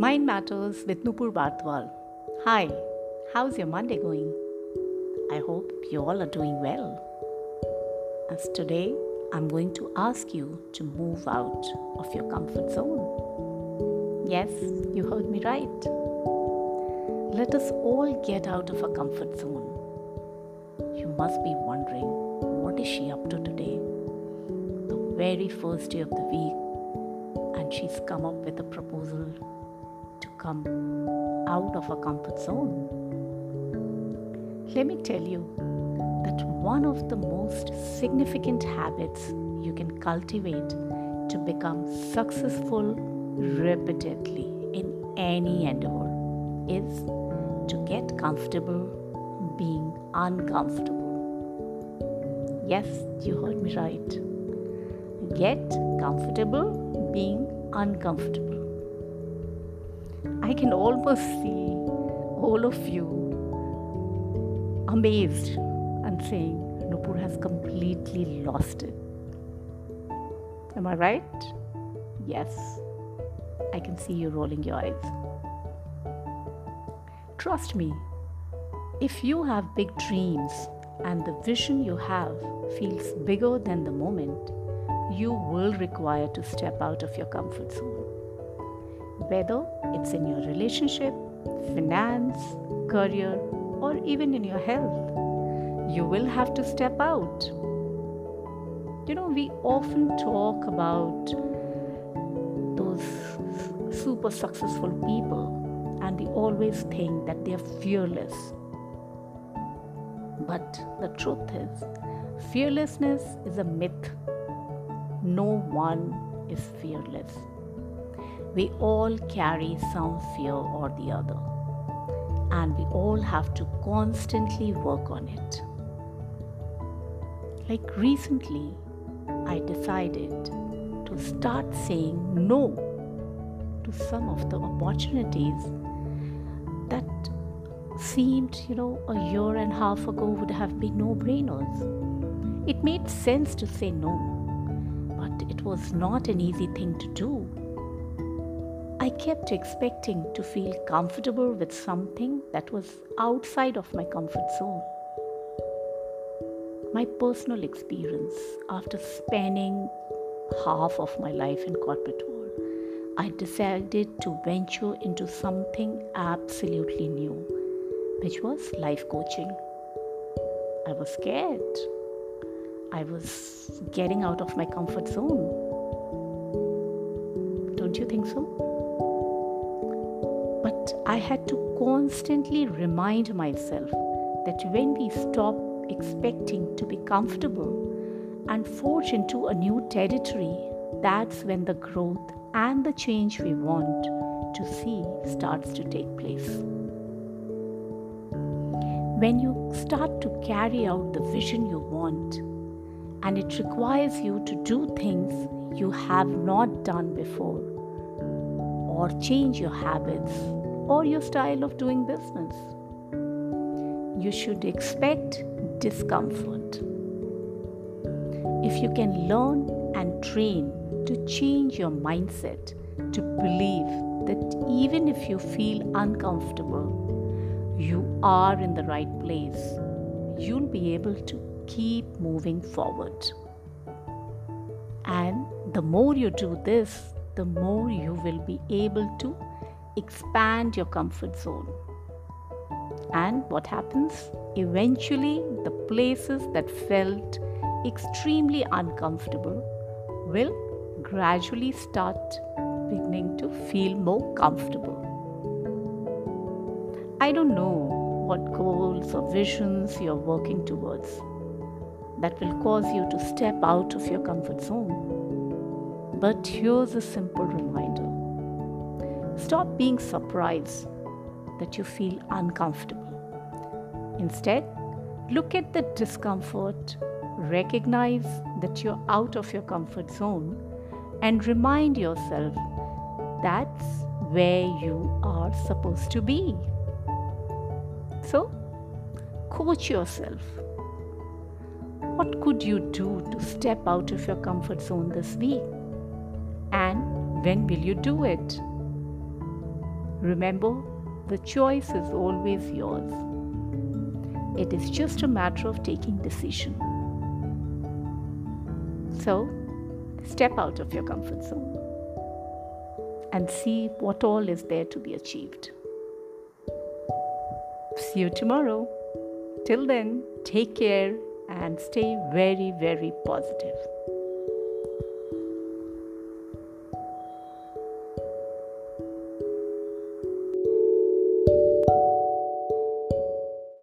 Mind Matters with Nupur Bartwal. Hi, how's your Monday going? I hope you all are doing well. As today, I'm going to ask you to move out of your comfort zone. Yes, you heard me right. Let us all get out of our comfort zone. You must be wondering, what is she up to today? The very first day of the week, and she's come up with a proposal come out of a comfort zone. Let me tell you that one of the most significant habits you can cultivate to become successful repeatedly in any endeavor is to get comfortable being uncomfortable. Yes, you heard me right. Get comfortable being uncomfortable. I can almost see all of you amazed and saying, Nupur has completely lost it. Am I right? Yes. I can see you rolling your eyes. Trust me, if you have big dreams and the vision you have feels bigger than the moment, you will require to step out of your comfort zone whether it's in your relationship, finance, career, or even in your health. You will have to step out. You know, we often talk about those super successful people, and we always think that they're fearless. But the truth is, fearlessness is a myth. No one is fearless. We all carry some fear or the other, and we all have to constantly work on it. Like recently, I decided to start saying no to some of the opportunities that seemed, you know, a year and a half ago would have been no brainers. It made sense to say no, but it was not an easy thing to do I kept expecting to feel comfortable with something that was outside of my comfort zone. My personal experience after spending half of my life in corporate world, I decided to venture into something absolutely new, which was life coaching. I was scared. I was getting out of my comfort zone. Don't you think so? I had to constantly remind myself that when we stop expecting to be comfortable and forge into a new territory, that's when the growth and the change we want to see starts to take place. When you start to carry out the vision you want, and it requires you to do things you have not done before, or change your habits or your style of doing business. You should expect discomfort. If you can learn and train to change your mindset to believe that even if you feel uncomfortable, you are in the right place, you'll be able to keep moving forward. And the more you do this, the more you will be able to expand your comfort zone. And what happens? Eventually, the places that felt extremely uncomfortable will gradually start beginning to feel more comfortable. I don't know what goals or visions you're working towards that will cause you to step out of your comfort zone. But here's a simple reminder stop being surprised that you feel uncomfortable. Instead, look at the discomfort, recognize that you're out of your comfort zone, and remind yourself that's where you are supposed to be. So, coach yourself. What could you do to step out of your comfort zone this week? And when will you do it? Remember, the choice is always yours. It is just a matter of taking decision. So, step out of your comfort zone and see what all is there to be achieved. See you tomorrow. Till then, take care and stay very, very positive.